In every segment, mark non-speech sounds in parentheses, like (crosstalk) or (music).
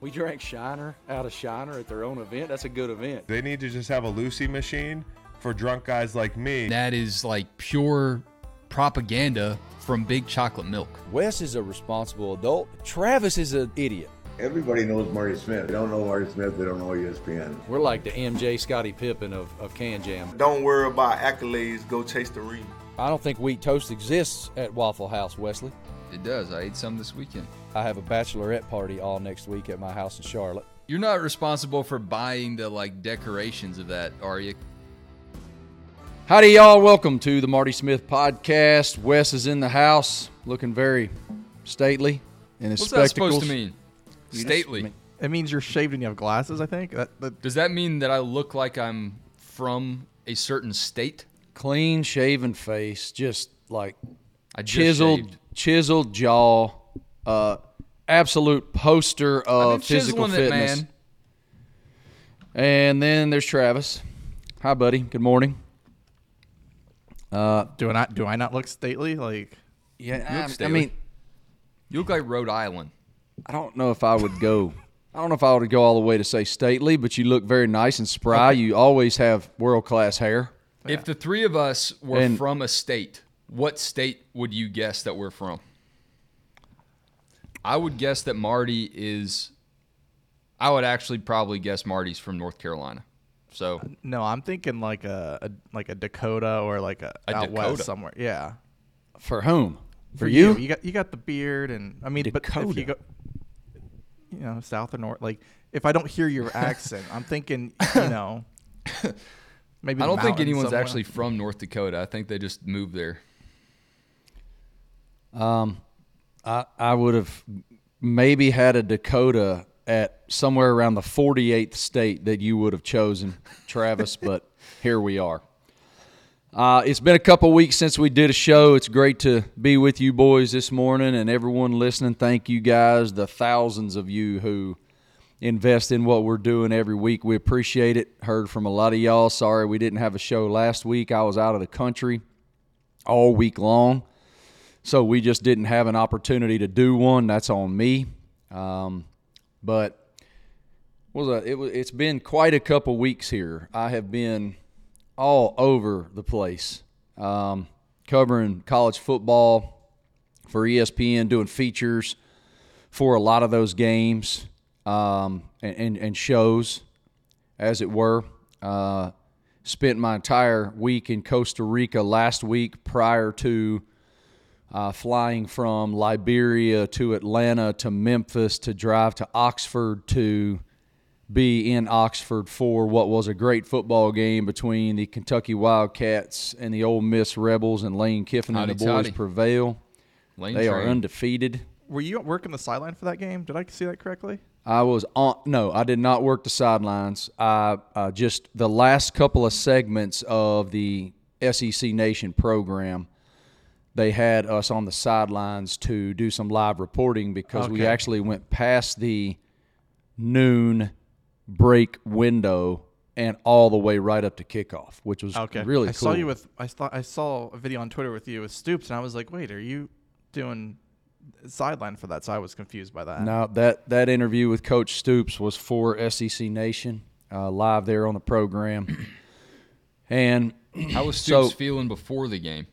We drank Shiner out of Shiner at their own event. That's a good event. They need to just have a Lucy machine for drunk guys like me. That is like pure propaganda from Big Chocolate Milk. Wes is a responsible adult. Travis is an idiot. Everybody knows Marty Smith. They don't know Marty Smith, they don't know ESPN. We're like the MJ Scottie Pippen of, of Can Jam. Don't worry about accolades. Go chase the ring. I don't think wheat toast exists at Waffle House, Wesley. It does. I ate some this weekend. I have a bachelorette party all next week at my house in Charlotte. You're not responsible for buying the like decorations of that, are you? Howdy, y'all. Welcome to the Marty Smith podcast. Wes is in the house, looking very stately in his What's that spectacles. supposed to mean? You Stately. It means you're shaved and you have glasses. I think that, that Does that mean that I look like I'm from a certain state? clean shaven face, just like I just chiseled, shaved. Chiseled jaw, uh, absolute poster of physical chiseling it, fitness. man. And then there's Travis. Hi, buddy. Good morning. Uh, do I not do I not look stately? Like yeah, look I, I mean, You look like Rhode Island. I don't know if I would go. I don't know if I would go all the way to say stately, but you look very nice and spry. You always have world class hair. If the three of us were And- from a state, what state would you guess that we're from? I would guess that Marty is. I would actually probably guess Marty's from North Carolina. So no, I'm thinking like a, a like a Dakota or like a, A out Dakota. west somewhere. Yeah, For whom? For, you? you got you got the beard and I mean, but if you go, you know, south or north, like if I don't hear your accent, I'm thinking, you know, (laughs) maybe I don't think anyone's somewhere. actually from North Dakota. I think they just moved there. Um, I I would have maybe had a Dakota at somewhere around the 48th state that you would have chosen, Travis. (laughs) but here we are. Uh, it's been a couple weeks since we did a show. It's great to be with you boys this morning and everyone listening. Thank you guys, the thousands of you who invest in what we're doing every week. We appreciate it. Heard from a lot of y'all. Sorry we didn't have a show last week. I was out of the country all week long. So we just didn't have an opportunity to do one. That's on me. Um, but was a, it was it's been quite a couple weeks here. I have been all over the place, um, covering college football for ESPN, doing features for a lot of those games um, and, and, and shows, as it were. Uh, spent my entire week in Costa Rica last week prior to uh, flying from Liberia to Atlanta to Memphis to drive to Oxford to be in Oxford for what was a great football game between the Kentucky Wildcats and the Ole Miss Rebels, and Lane Kiffin and the boys toddy. prevail. Lane They are undefeated. Were you working the sideline for that game? Did I see that correctly? I was on. No, I did not work the sidelines. I uh, just the last couple of segments of the SEC Nation program. They had us on the sidelines to do some live reporting because we actually went past the noon break window and all the way right up to kickoff, which was Okay, really I cool. saw you with I thought I saw a video on Twitter with you with Stoops, and I was like, wait, are you doing sideline for that? So I was confused by that. No, that that interview with Coach Stoops was for SEC Nation, uh, live there on the program. (clears throat) And How was So- Stoops feeling before the game?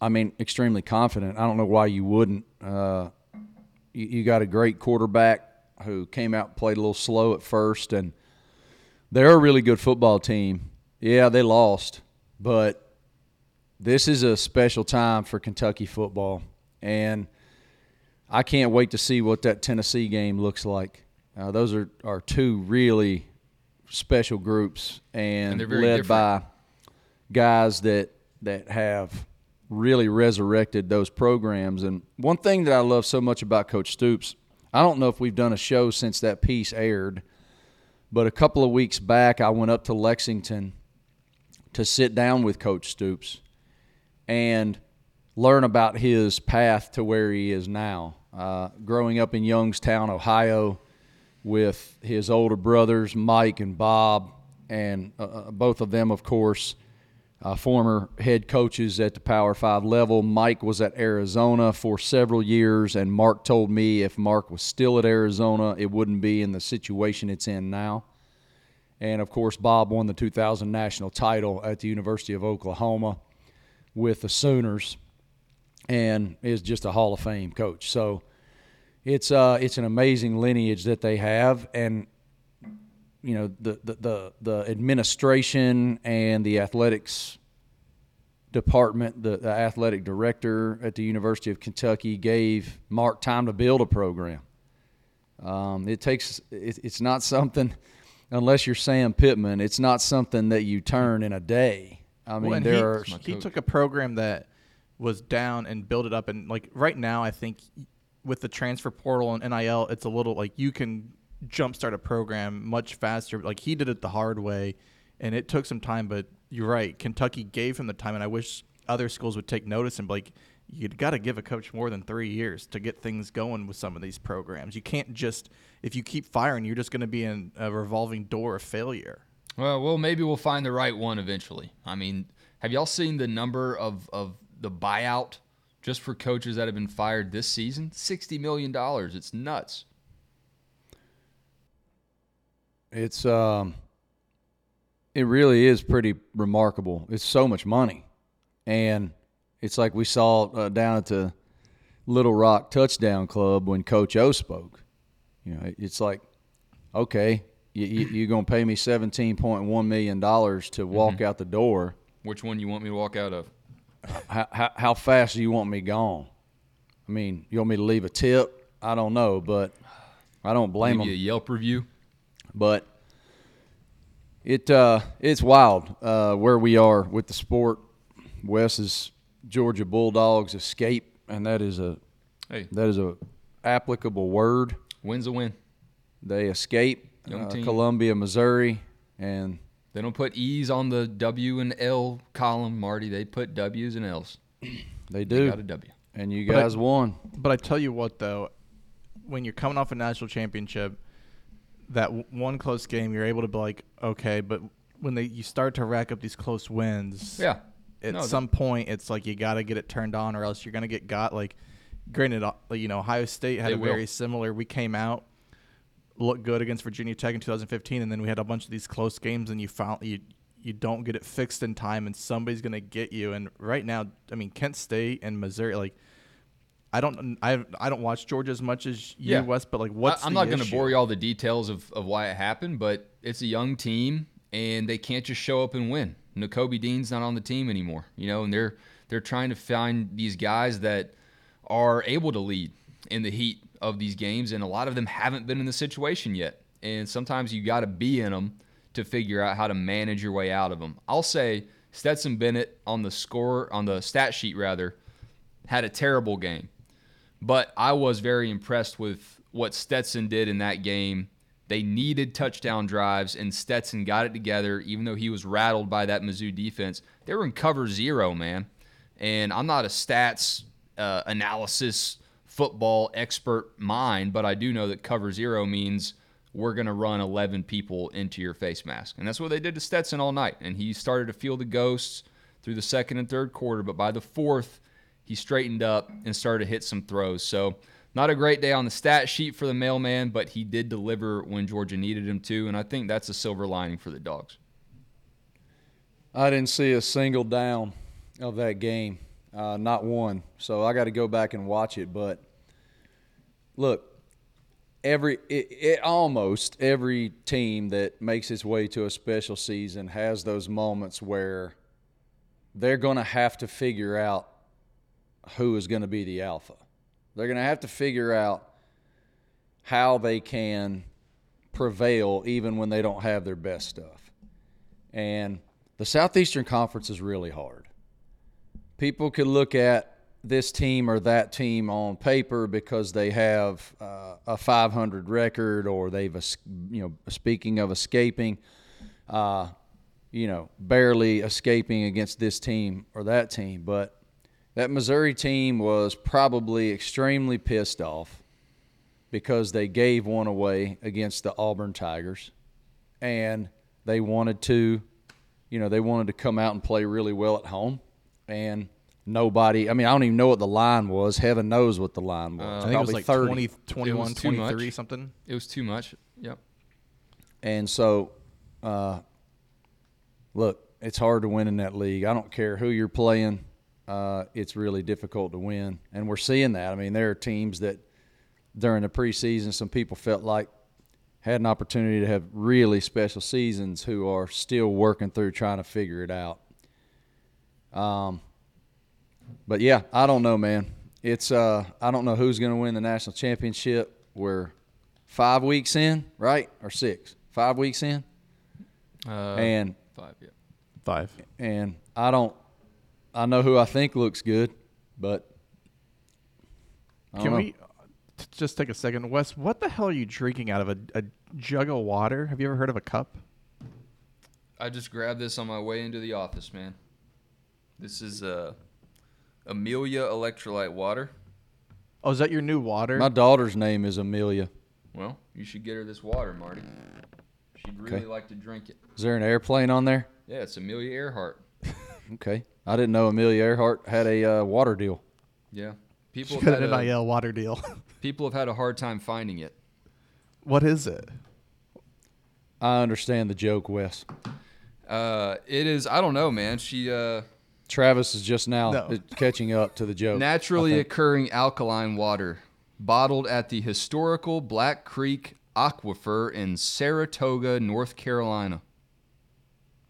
I mean, extremely confident. I don't know why you wouldn't. Uh, you, you got a great quarterback who came out and played a little slow at first, and they're a really good football team. Yeah, they lost, but this is a special time for Kentucky football, and I can't wait to see what that Tennessee game looks like. Uh, those are, are two really special groups, and, And they're very led different. by guys that that have really resurrected those programs. And one thing that I love so much about Coach Stoops, I don't know if we've done a show since that piece aired, but a couple of weeks back, I went up to Lexington to sit down with Coach Stoops and learn about his path to where he is now. Uh, growing up in Youngstown, Ohio, with his older brothers, Mike and Bob, and uh, uh, both of them, of course, uh, former head coaches at the Power Five level. Mike was at Arizona for several years, and Mark told me if Mark was still at Arizona, it wouldn't be in the situation it's in now. And of course, Bob won the 2000 national title at the University of Oklahoma with the Sooners, and is just a Hall of Fame coach. So it's uh, it's an amazing lineage that they have, and you know the, the the the administration and the athletics department, the, the athletic director at the University of Kentucky gave Mark time to build a program. Um, it takes it, it's not something unless you're Sam Pittman. It's not something that you turn in a day. I mean, Well, there he, are he took a program that was down and built it up. And like right now, I think with the transfer portal and NIL, it's a little like you can jumpstart a program much faster. Like he did it the hard way, and it took some time. But you're right, Kentucky gave him the time, and I wish other schools would take notice and be like. You got to give a coach more than three years to get things going with some of these programs. You can't just, if you keep firing, you're just going to be in a revolving door of failure. Well, well, maybe we'll find the right one eventually. I mean, have y'all seen the number of, of the buyout just for coaches that have been fired this season? $60 million. It's nuts. It's um, it really is pretty remarkable. It's so much money, and it's like we saw uh, down at the Little Rock Touchdown Club when Coach O spoke. You know, it's like, okay, you, you, you're gonna pay me seventeen point one million dollars to walk out the door. Which one you want me to walk out of? How, how how fast do you want me gone? I mean, you want me to leave a tip? I don't know, but I don't blame Leave them. you a Yelp review? But it uh, it's wild uh, where we are with the sport. Wes's Georgia Bulldogs escape, and that is a Hey, that is a applicable word. win's a win. They escape Young uh. Columbia, Missouri, and They don't put E's on the W and L column, Marty. They put W's and L's. (clears throat) they They do. got a W. and you But I- guys won. But I tell you what, though, when you're coming off a national championship, that one close game, you're able to be like, okay, but when they you start to rack up these close wins, Yeah. At No, some point, it's like you got to get it turned on, or else you're gonna get got. Like, granted, uh, you know, Ohio State had a will. very similar. We came out, looked good against Virginia Tech in 2015, and then we had a bunch of these close games, and you found you you don't get it fixed in time, and somebody's gonna get you. And right now, I mean, Kent State and Missouri, like. I don't I I don't watch Georgia as much as you, Yeah. Wes, but like what's I, am not going to bore you all the details of, of why it happened, but it's a young team and they can't just show up and win. Nakobe Dean's not on the team anymore, you know, and they're they're trying to find these guys that are able to lead in the heat of these games, and a lot of them haven't been in the situation yet. And sometimes you got to be in them to figure out how to manage your way out of them. I'll say Stetson Bennett on the score on the stat sheet rather had a terrible game. But I was very impressed with what Stetson did in that game. They needed touchdown drives, and Stetson got it together, even though he was rattled by that Mizzou defense. They were in cover zero, man. And I'm not a stats uh, analysis football expert mind, but I do know that cover zero means we're going to run 11 people into your face mask. And that's what they did to Stetson all night. And he started to feel the ghosts through the second and third quarter, but by the fourth, he straightened up and started to hit some throws. So, not a great day on the stat sheet for the mailman, but he did deliver when Georgia needed him to, and I think that's a silver lining for the dogs. I didn't see a single down of that game, uh, not one. So I got to go back and watch it. But look, every it, it almost every team that makes its way to a special season has those moments where they're going to have to figure out who is going to be the alpha. They're going to have to figure out how they can prevail even when they don't have their best stuff. And the Southeastern Conference is really hard. People could look at this team or that team on paper because they have uh, a 500 record or they've, you know, speaking of escaping, uh, you know, barely escaping against this team or that team. But that Missouri team was probably extremely pissed off because they gave one away against the Auburn Tigers and they wanted to you know, they wanted to come out and play really well at home, and nobody. I mean, I don't even know what the line was. Heaven knows what the line was. I think it was like 30. 20, 21, too much. something. It was too much. Yep. And so, uh, look, it's hard to win in that league. I don't care who you're playing. Uh, it's really difficult to win. And we're seeing that. I mean, there are teams that during the preseason, some people felt like had an opportunity to have really special seasons who are still working through trying to figure it out. Um, but yeah, I don't know, man. It's uh, I don't know who's going to win the national championship. We're five weeks in, right, or six? Five weeks in, Uh, and five. Yeah. Five. and I don't. I know who I think looks good, but I don't Can know. we t- just take a second, Wes? What the hell are you drinking out of a, a jug of water? Have you ever heard of a cup? I just grabbed this on my way into the office, man. This is uh, Amelia electrolyte water. Oh, is that your new water? My daughter's name is Amelia. Well, you should get her this water, Marty. She'd really Okay. like to drink it. Is there an airplane on there? Yeah, it's Amelia Earhart. (laughs) Okay, I didn't know Amelia Earhart had a uh, water deal. Yeah. She People got have, an had NIL water deal. (laughs) people have had a hard time finding it. what is it? I understand the joke, Wes. Uh, it is. I don't know, man. She uh, Travis is just now No. (laughs) catching up to the joke. Naturally occurring alkaline water, bottled at the historical Black Creek Aquifer in Saratoga, North Carolina.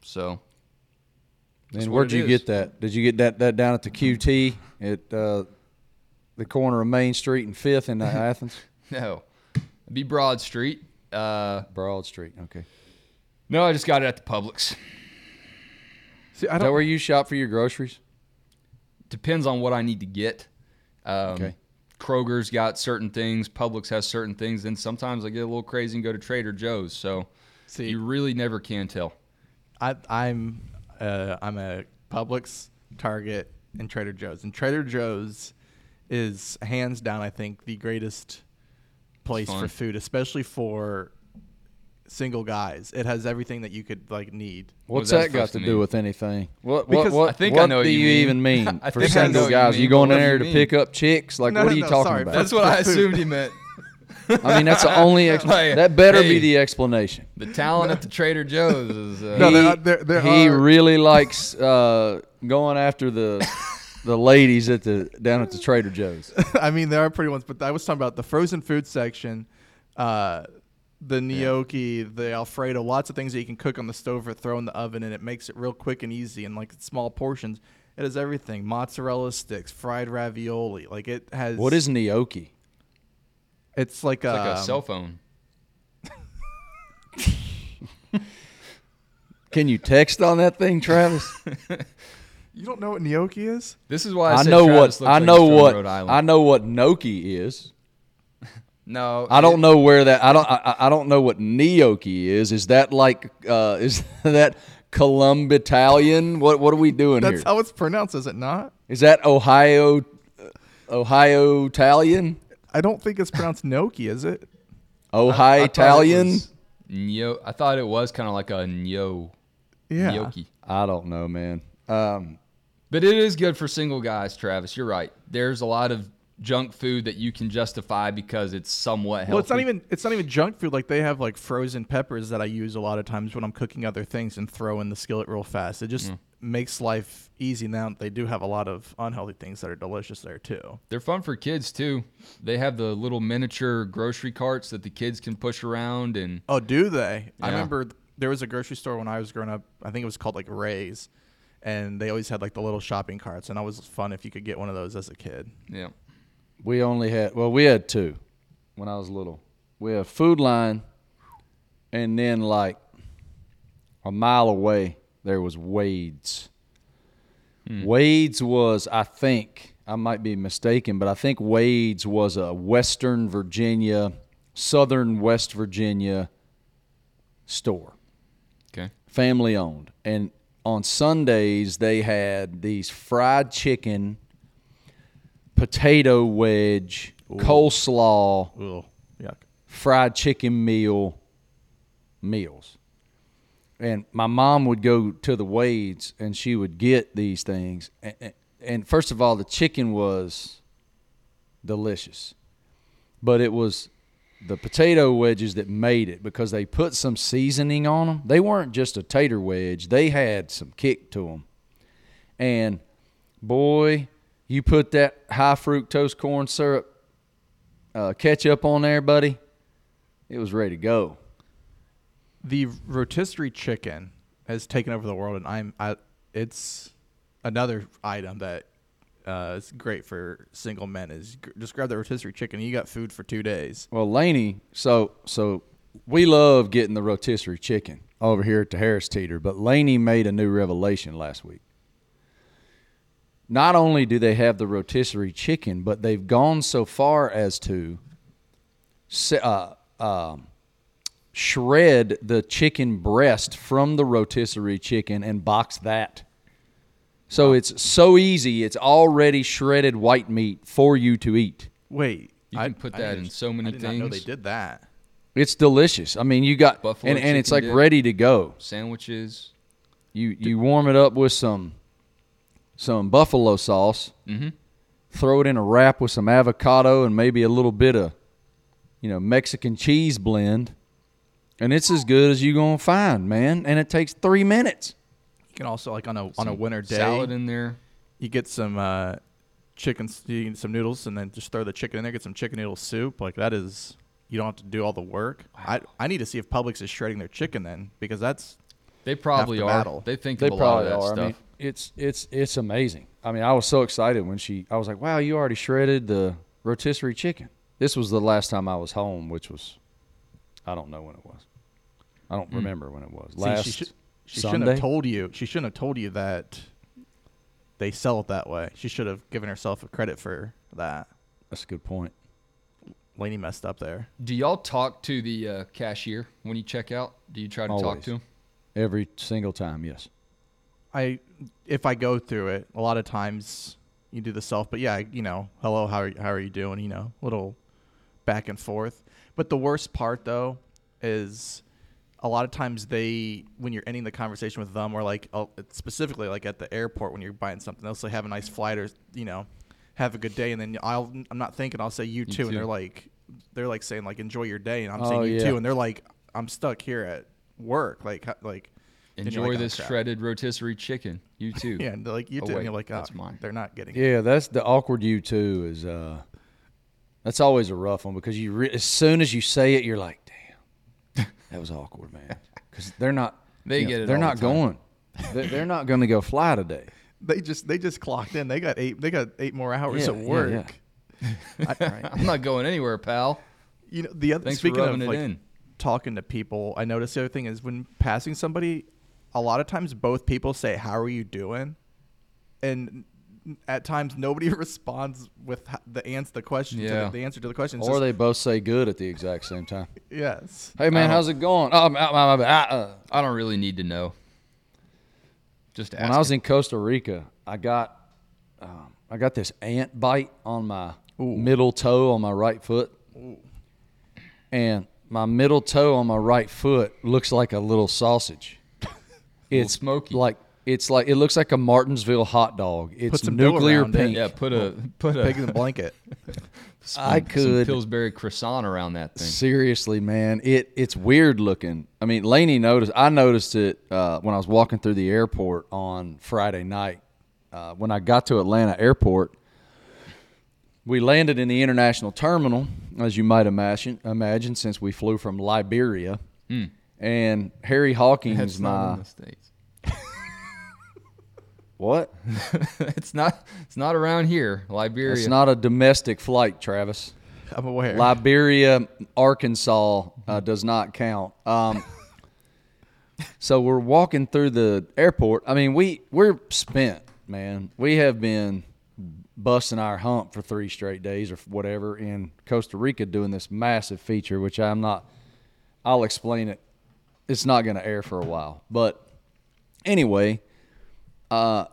So that's And where'd you is. get that? Did you get that that down at the QT at uh, the corner of Main Street and Fifth in (laughs) Athens? no, It'd be Broad Street. Uh, Broad Street. Okay. no, I just got it at the Publix. See, I Is that don't. where you shop for your groceries? Depends on what I need to get. Um, Okay. Kroger's got certain things. Publix has certain things. Then sometimes I get a little crazy and go to Trader Joe's. So See, you really never can tell. I, I'm uh, I'm a Publix, Target, and Trader Joe's, and Trader Joe's is hands down, I think, the greatest place for food, especially for single guys. It has everything that you could like need. What's was that that got to to do mean? with anything? What what what, I think I what know what do you you, mean. even mean (laughs) for think I know single what you guys? You, going but in there to pick up chicks? Like No, what no, are you no, talking sorry, about? That's what I food. assumed he meant. I mean, that's the only (laughs) ex- Like, that better hey. be the explanation. The talent at the Trader Joe's is. Uh, No, he, there are- there- there he are- really likes uh, going after the the ladies at the down at the Trader Joe's. (laughs) I mean, there are pretty ones, but I was talking about the frozen food section, uh, the gnocchi, the Alfredo, lots of things that you can cook on the stove or throw in the oven, and it makes it real quick and easy and like small portions. It has everything: mozzarella sticks, fried ravioli. Like it has. What is gnocchi? It's like, it's like a um, cell phone. (laughs) Can you text on that thing, Travis? (laughs) You don't know what gnocchi is? This is why I, I know Travis what looks I like know he's what Rhode Island. I know what gnocchi is. (laughs) No, I it- don't know where that I don't I, I don't know what gnocchi is. Is that like uh, is that Columb Italian? What what are we doing That's here? how it's pronounced, is it not? Is that Ohio uh, Ohio Italian? I don't think it's pronounced gnocchi, is it? Ohio I thought Italian? Yo, I thought it was kind of like a nyo, Yeah. gnocchi. I don't know, man. Um, But it is good for single guys, Travis. You're right. There's a lot of junk food that you can justify because it's somewhat healthy. Well, it's not even it's not even junk food. Like they have like frozen peppers that I use a lot of times when I'm cooking other things and throw in the skillet real fast. It just makes life easy. Now they do have a lot of unhealthy things that are delicious there too. They're fun for kids too. They have the little miniature grocery carts that the kids can push around and Oh, do they? I remember there was a grocery store when I was growing up. I think it was called like Ray's, and they always had like the little shopping carts, and that was fun if you could get one of those as a kid. yeah. we only had well, we had two when I was little. We had Food Lion, and then like a mile away there was Wade's. Mm. Wade's was, I think, I might be mistaken, but I think Wade's was a Western Virginia, Southern West Virginia store. Okay. family owned. And on Sundays, they had these fried chicken, potato wedge, coleslaw, Ugh, yuck. fried chicken meal meals. And my mom would go to the Wades and she would get these things. And, and, first of all, the chicken was delicious, but it was the potato wedges that made it because they put some seasoning on them. They weren't just a tater wedge; they had some kick to them. And boy, you put that high fructose corn syrup uh, ketchup on there, buddy. It was ready to go. The rotisserie chicken has taken over the world, and I'm I, it's another item that uh, is great for single men. Is just grab the rotisserie chicken, you got food for two days. Well, Laney, so so we love getting the rotisserie chicken over here at the Harris Teeter, but Laney made a new revelation last week. Not only do they have the rotisserie chicken, but they've gone so far as to uh, um, shred the chicken breast from the rotisserie chicken and box that. So it's so easy. It's already shredded white meat for you to eat. Wait, You I- can put that didn't- in so many I did not know they did that. It's delicious. I mean, you got Buffalo and, and it's like dip. ready to go. Sandwiches. You you warm it up with some some buffalo sauce. Mm-hmm. Throw it in a wrap with some avocado and maybe a little bit of you know Mexican cheese blend, and it's as good as you gonna find, man. And it takes three minutes. You can also like on a on a winter day, Salad in there. you get some uh, chicken, s- you get some noodles, and then just throw the chicken in there. Get some chicken noodle soup. Like that is you don't have to do all the work. I I need to see if Publix is shredding their chicken then because that's They probably the are. battle. They think They of a lot of probably that are. stuff. I mean, it's it's it's amazing. I mean, I was so excited when she. I was like, "Wow, you already shredded the rotisserie chicken." This was the last time I was home, which was, I don't know when it was. I don't remember when it was. See, Last she, should, she Sunday. shouldn't have told you. She shouldn't have told you that they sell it that way. She should have given herself a credit for that. That's a good point. Laney messed up there. Do y'all talk to the uh, cashier when you check out? Do you try to talk to him? Every single time, yes. I if I go through it, a lot of times you do the self, but yeah, you know, hello, how are you, how are you doing? You know, little back and forth. But the worst part though is a lot of times they when you're ending the conversation with them or like uh, specifically like at the airport when you're buying something, they'll say have a nice flight or you know, have a good day, and then I'll I'm not thinking I'll say you too, too. and they're like they're like saying like enjoy your day, and I'm Oh, saying you yeah. too, and they're like I'm stuck here at work, like like. Enjoy like, oh, this crap. shredded rotisserie chicken. You (laughs) too. Yeah, and they're like you Oh, too. wait, and you're like, oh, that's mine. they're not getting. it. Yeah, that's the awkward you too. Is uh, that's always a rough one because you re- as soon as you say it, you're like, damn, that was awkward, man. (laughs) Because they're not. They you know, get it They're all not the time. going. They're, they're not going to go fly today. (laughs) They just they just clocked in. They got eight. They got eight more hours Yeah, of work. yeah. (laughs) I- I'm not going anywhere, pal. You know the other. Thanks for speaking of it like in. talking to people, I noticed the other thing is when passing somebody, a lot of times both people say, "How are you doing?" and at times nobody (laughs) responds with the answer the question to Yeah. the, the answer to the question. It's Or just, they both say good at the exact same time. (laughs) yes. Hey man, how's it going? Oh, my, my, my, uh, I don't really need to know. Just when I was in Costa Rica, I got um, I got this ant bite on my middle toe on my right foot, and my middle toe on my right foot looks like a little sausage. (laughs) It's smoky. like it's like it looks like a Martinsville hot dog. It's some nuclear around it. pink. yeah, put a put a Big in the blanket. (laughs) I some could Pillsbury croissant around that thing. Seriously, man, it it's weird looking. I mean, Laney noticed. I noticed it uh, when I was walking through the airport on Friday night. Uh, when I got to Atlanta Airport, we landed in the international terminal, as you might imagine. Imagine since we flew from Liberia, and Harry Hawkins, That's not my in the states. What? (laughs) it's not. It's not around here. Liberia. It's not a domestic flight, Travis. I'm aware. Liberia, Arkansas uh, does not count. Um, (laughs) so we're walking through the airport. I mean, we we're spent, man. We have been busting our hump for three straight days or whatever in Costa Rica doing this massive feature, which I'm not. I'll explain it. It's not going to air for a while, but anyway, uh,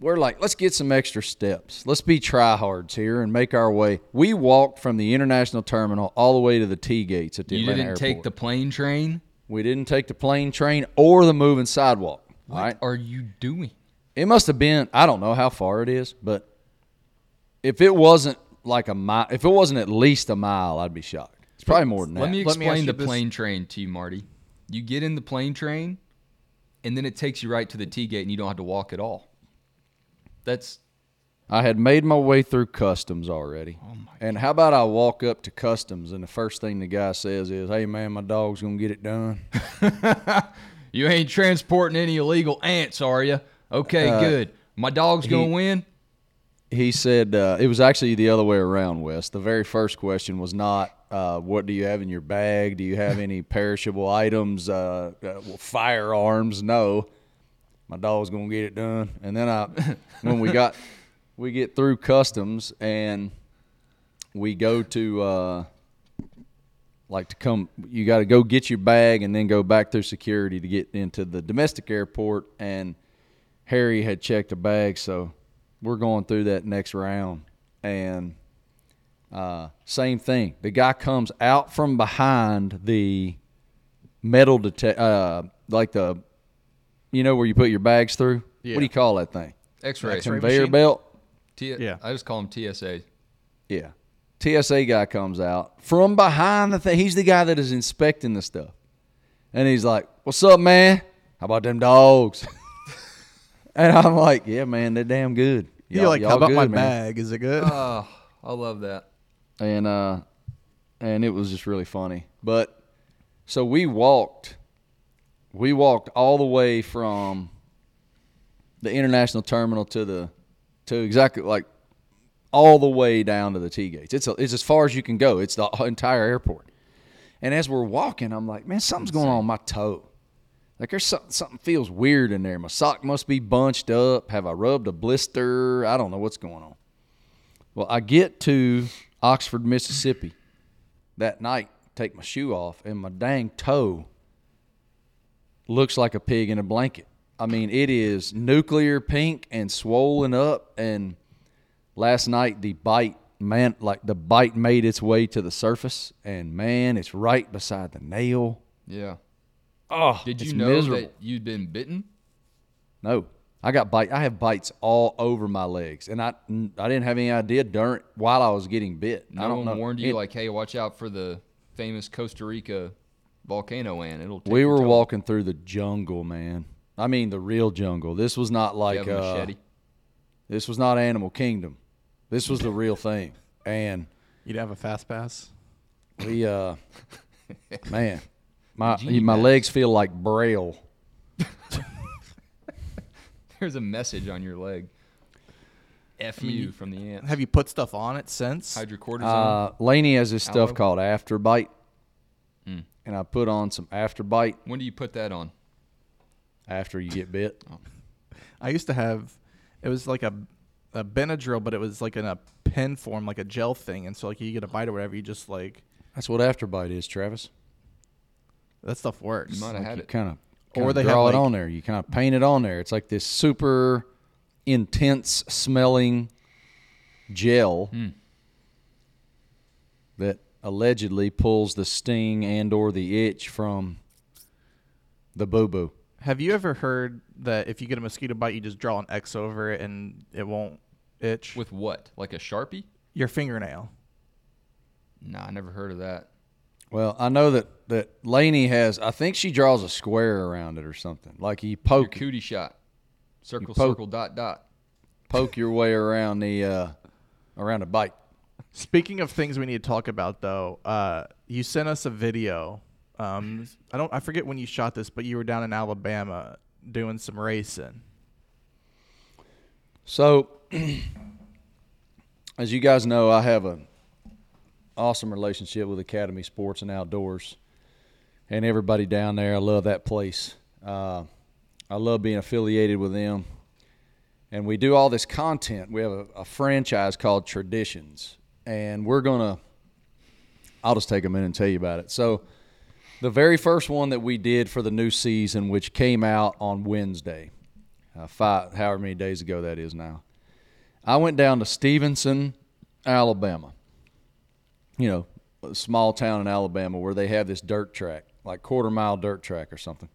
we're like, let's get some extra steps. Let's be tryhards here and make our way. We walked from the international terminal all the way to the T gates at the you Atlanta didn't airport. take the plane train. We didn't take the plane train or the moving sidewalk. What All right. are you doing? It must have been, I don't know how far it is, but if it wasn't like a mile, if it wasn't at least a mile, I'd be shocked. It's probably more than that. Let me Let me explain the you this- plane train to you, Marty. You get in the plane train, and then it takes you right to the T gate, and you don't have to walk at all. That's I had made my way through customs already. Oh my and how about I walk up to customs and the first thing the guy says is, "Hey man, my dog's gonna get it done." (laughs) you ain't transporting any illegal ants, are you? Okay, Uh, good. My dog's gonna win. he said uh, it was actually the other way around. Wes. The very first question was not, uh, "What do you have in your bag? Do you have any perishable items? Uh, uh, well, firearms?" No. My dog's gonna get it done. And then I, (laughs) when we got, we get through customs and we go to, uh, like to come. You got to go get your bag and then go back through security to get into the domestic airport. And Harry had checked a bag, so we're going through that next round. And uh, same thing. The guy comes out from behind the metal detect, uh, like the, you know, where you put your bags through. Yeah. What do you call that thing? X-ray. X-ray Conveyor machine? belt. T- Yeah. I just call him TSA. Yeah. TSA guy comes out from behind the thing. He's the guy that is inspecting the stuff. And he's like, What's up, man? How about them dogs? (laughs) and I'm like, Yeah, man, they're damn good. You're like, how y'all about good, my man." bag? Is it good? Oh, I love that. And uh and it was just really funny. But so we walked we walked all the way from the international terminal to the to exactly like all the way down to the T gates. It's a, it's as far as you can go. It's the (laughs) entire airport. And as we're walking, I'm like, man, something's going on with my toe. Like there's something, something feels weird in there. My sock must be bunched up. Have I rubbed a blister? I don't know what's going on. Well, I get to Oxford, Mississippi that night, take my shoe off, and my dang toe looks like a pig in a blanket. I mean, it is nuclear pink and swollen up. And last night, the bite, man, like the bite made its way to the surface, and man, it's right beside the nail. Yeah. Oh, Did you know miserable. that you'd been bitten? No, I got bite. I have bites all over my legs, and I I didn't have any idea during while I was getting bit. No I don't one know. warned you, It- like, hey, watch out for the famous Costa Rica volcano ant. It'll. Take we were toe. walking through the jungle, man. I mean, the real jungle. This was not You like have a uh, machete. this was not Animal Kingdom. This was the real thing, and You'd have a fast pass. we uh, (laughs) man, my my legs feel like braille. (laughs) There's a message on your leg. F you from the ants. Have you put stuff on it since? hydrocortisone? Uh, Laney has this stuff Aloe? called Afterbite, Mm. and I put on some Afterbite when do you put that on? after you get bit. I used to have. It was like a a Benadryl, but it was like in a pen form, like a gel thing, and so like you get a bite or whatever, you just like That's what Afterbite is, Travis. that stuff works. You might have Like had you it. kind of Or or they they have, draw it like- on there. You kind of paint it on there. It's like this super intense smelling gel Hmm. that allegedly pulls the sting and or the itch from the boo boo. Have you ever heard that if you get a mosquito bite, you just draw an X over it and it won't itch? With what? Like a sharpie? your fingernail. Nah, I never heard of that. Well, I know that that Laney has. I think she draws a square around it or something. Like you poke Your poke cootie shot. Circle, poke- circle, dot, dot. poke your way around the uh, around a bite. Speaking of things we need to talk about, though, uh, you sent us a video. Um, I don't, I forget when you shot this, but you were down in Alabama doing some racing. So, (clears throat) as you guys know, I have an awesome relationship with Academy Sports and Outdoors, and everybody down there. I love that place. Uh, I love being affiliated with them, and we do all this content. We have a, a franchise called Traditions, and we're gonna. I'll just take a minute and tell you about it. So, the very first one that we did for the new season, which came out on Wednesday, uh, five, however many days ago that is now. I went down to Stevenson, Alabama. You know, a small town in Alabama where they have this dirt track. like quarter mile dirt track or something,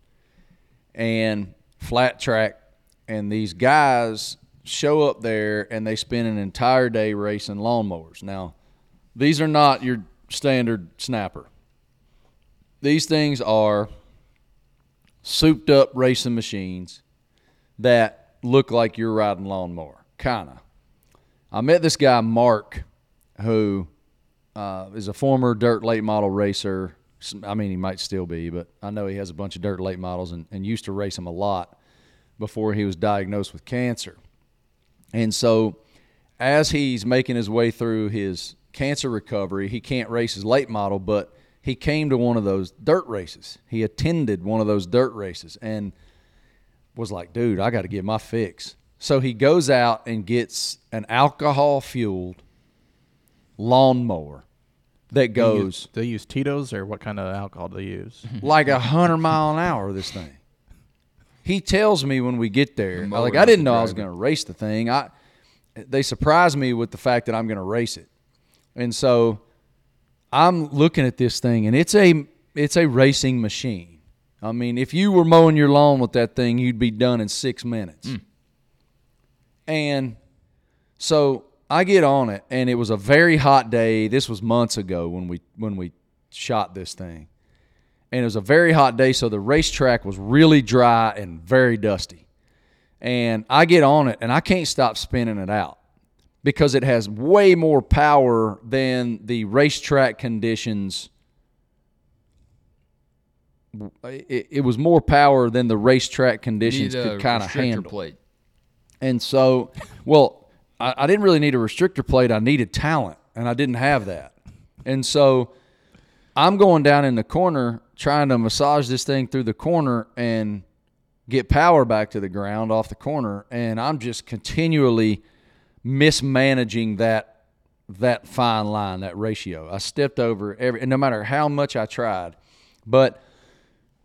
and flat track, and these guys show up there and they spend an entire day racing lawnmowers. Now, these are not your standard snapper. These things are souped up racing machines that look like you're riding lawnmower, kind of. I met this guy Mark, who uh, is a former dirt late model racer. I mean, he might still be, but I know he has a bunch of dirt late models and, and used to race them a lot before he was diagnosed with cancer. And so, as he's making his way through his cancer recovery, he can't race his late model, but he came to one of those dirt races. He attended one of those dirt races and was like, dude, I got to get my fix. So he goes out and gets an alcohol fueled lawnmower that They goes use, they use Tito's or what kind of alcohol do they use? like a hundred mile an hour. This thing. He tells me when we get there, The like I didn't to know I was going to race the thing. I they surprised me with the fact that I'm going to race it, and so I'm looking at this thing, and it's a it's a racing machine. I mean, if you were mowing your lawn with that thing, you'd be done in six minutes. And so I get on it, and it was a very hot day. This was months ago when we when we shot this thing, and it was a very hot day. So the racetrack was really dry and very dusty. And I get on it, and I can't stop spinning it out because it has way more power than the racetrack conditions. It, it was more power than the racetrack conditions Need could kind of handle. plate. And so, well, I, I didn't really need a restrictor plate. I needed talent, and I didn't have that. And so, I'm going down in the corner trying to massage this thing through the corner and get power back to the ground off the corner, and I'm just continually mismanaging that that fine line, that ratio. I stepped over every, and no matter how much I tried, but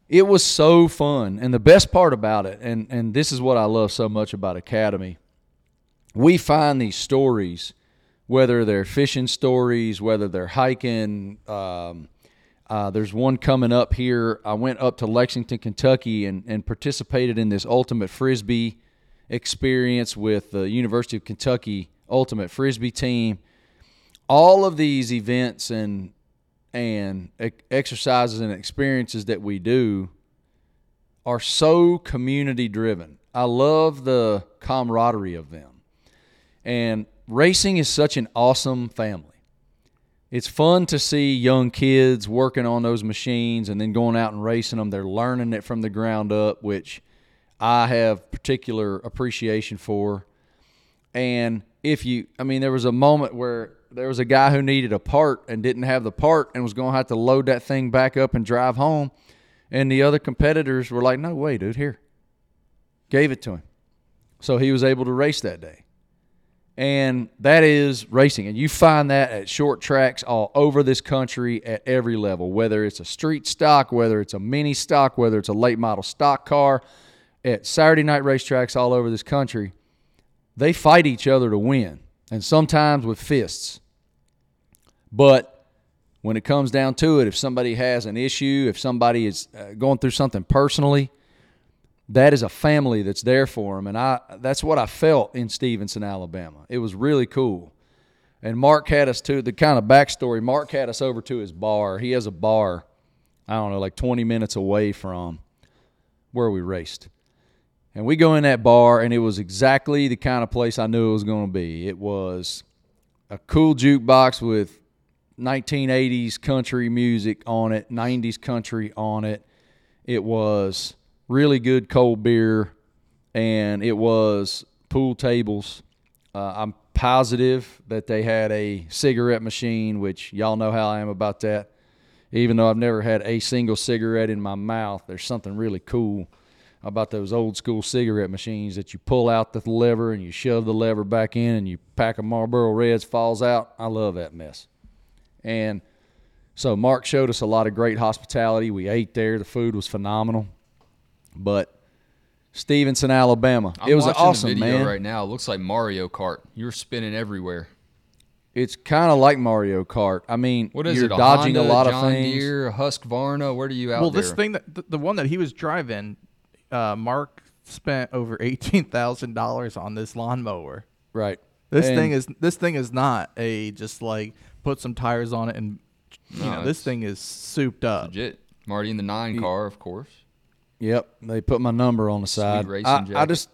it was so fun and the best part about it and and this is what i love so much about academy we find these stories whether they're fishing stories whether they're hiking um, uh, there's one coming up here i went up to lexington kentucky and, and participated in this ultimate frisbee experience with the university of kentucky ultimate frisbee team all of these events and and exercises and experiences that we do are so community driven. I love the camaraderie of them. And racing is such an awesome family. It's fun to see young kids working on those machines and then going out and racing them. They're learning it from the ground up, which I have particular appreciation for. And if you, I mean, there was a moment where there was a guy who needed a part and didn't have the part and was going to have to load that thing back up and drive home. And the other competitors were like, no way, dude, here. Gave it to him. So he was able to race that day. And that is racing. And you find that at short tracks all over this country at every level, whether it's a street stock, whether it's a mini stock, whether it's a late model stock car, at Saturday night racetracks all over this country. They fight each other to win, and sometimes with fists. But when it comes down to it, if somebody has an issue, if somebody is uh, going through something personally, that is a family that's there for him. And I that's what I felt in Stevenson, Alabama. It was really cool. And Mark had us to the kind of backstory. Mark had us over to his bar. He has a bar, I don't know, like 20 minutes away from where we raced. And we go in that bar, and it was exactly the kind of place I knew it was going to be. It was a cool jukebox with 1980s country music on it, 90s country on it. It was really good cold beer, and it was pool tables. Uh, I'm positive that they had a cigarette machine, which y'all know how I am about that. Even though I've never had a single cigarette in my mouth, there's something really cool about those old school cigarette machines that you pull out the lever and you shove the lever back in and you pack a Marlboro Reds falls out. I love that mess. And so Mark showed us a lot of great hospitality. We ate there. The food was phenomenal. But Stevenson, Alabama, I'm it was watching awesome, the video man. right now. It looks like Mario Kart. You're spinning everywhere. it's kind of like Mario Kart. I mean, What is you're it? A dodging Honda, a lot John of things. Deere, a Husqvarna. Where do you out well, there? this thing that the, the one that he was driving, uh, Mark spent over eighteen thousand dollars on this lawnmower. Right. This And- thing is this thing is not a just like put some tires on it and you No, know this thing is souped up. legit. Marty in the nine car, of course. Yep, they put my number on the side. racing I, I just,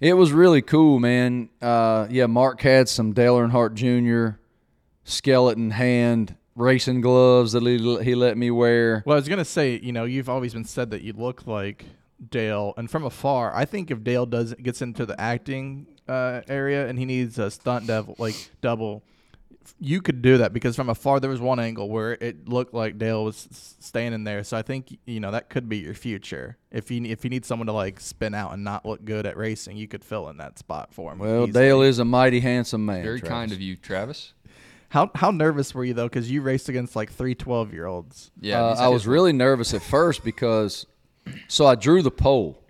it was really cool, man. Uh, yeah, Mark had some Dale Earnhardt Jr. skeleton hand racing gloves that he, he let me wear. Well, I was gonna say, you know, you've always been said that you look like Dale, and from afar, I think if Dale does gets into the acting uh, area and he needs a stunt devil like double, you could do that because from afar there was one angle where it looked like Dale was standing there. So I think you know that could be your future. If you if you need someone to like spin out and not look good at racing, you could fill in that spot for him. Well, easily. Dale is a mighty handsome man. Very Travis. kind of you, Travis. How how nervous were you though? Because you raced against like three 12 year olds. Yeah, Uh, I was really nervous at first because, so I drew the poll.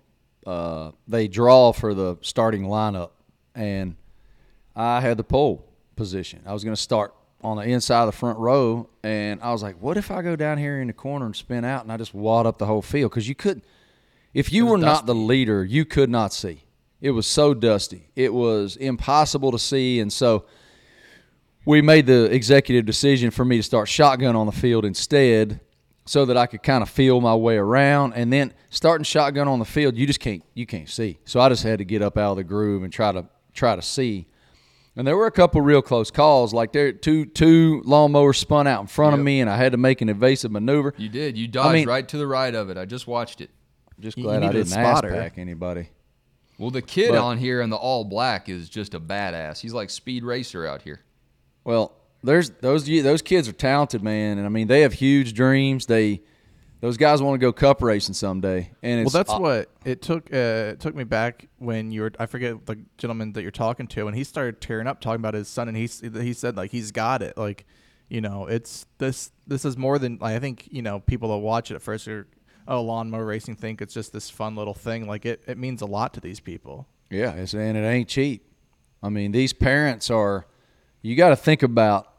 Uh, they draw for the starting lineup, and I had the pole position. I was going to start on the inside of the front row, and I was like, "What if I go down here in the corner and spin out, and I just wad up the whole field?" Because you couldn't, if you were not the leader, you could not see. It was so dusty. It was impossible to see, and so we made the executive decision for me to start shotgun on the field instead so that I could kind of feel my way around and then starting shotgun on the field you just can't you can't see so I just had to get up out of the groove and try to try to see and there were a couple real close calls like there two two lawnmowers spun out in front of me and I had to make an evasive maneuver You did. You dodged mean- right to the right of it. I just watched it. just You- glad I didn't ask spotter. pack anybody Well, the kid But- on here in the all black is just a badass. He's like speed racer out here. Well, there's those those kids are talented, man, and I mean they have huge dreams. They those guys want to go cup racing someday, and Well, that's uh, what it took. Uh, it took me back when you were. I forget the gentleman that you're talking to, and he started tearing up talking about his son, and he he said like he's got it. Like, you know, it's this. This is more than like, I think. You know, people that watch it at first are, oh, lawnmower racing think it's just this fun little thing. Like it, it means a lot to these people. Yeah, it's, and it ain't cheap. I mean, these parents are. You got to think about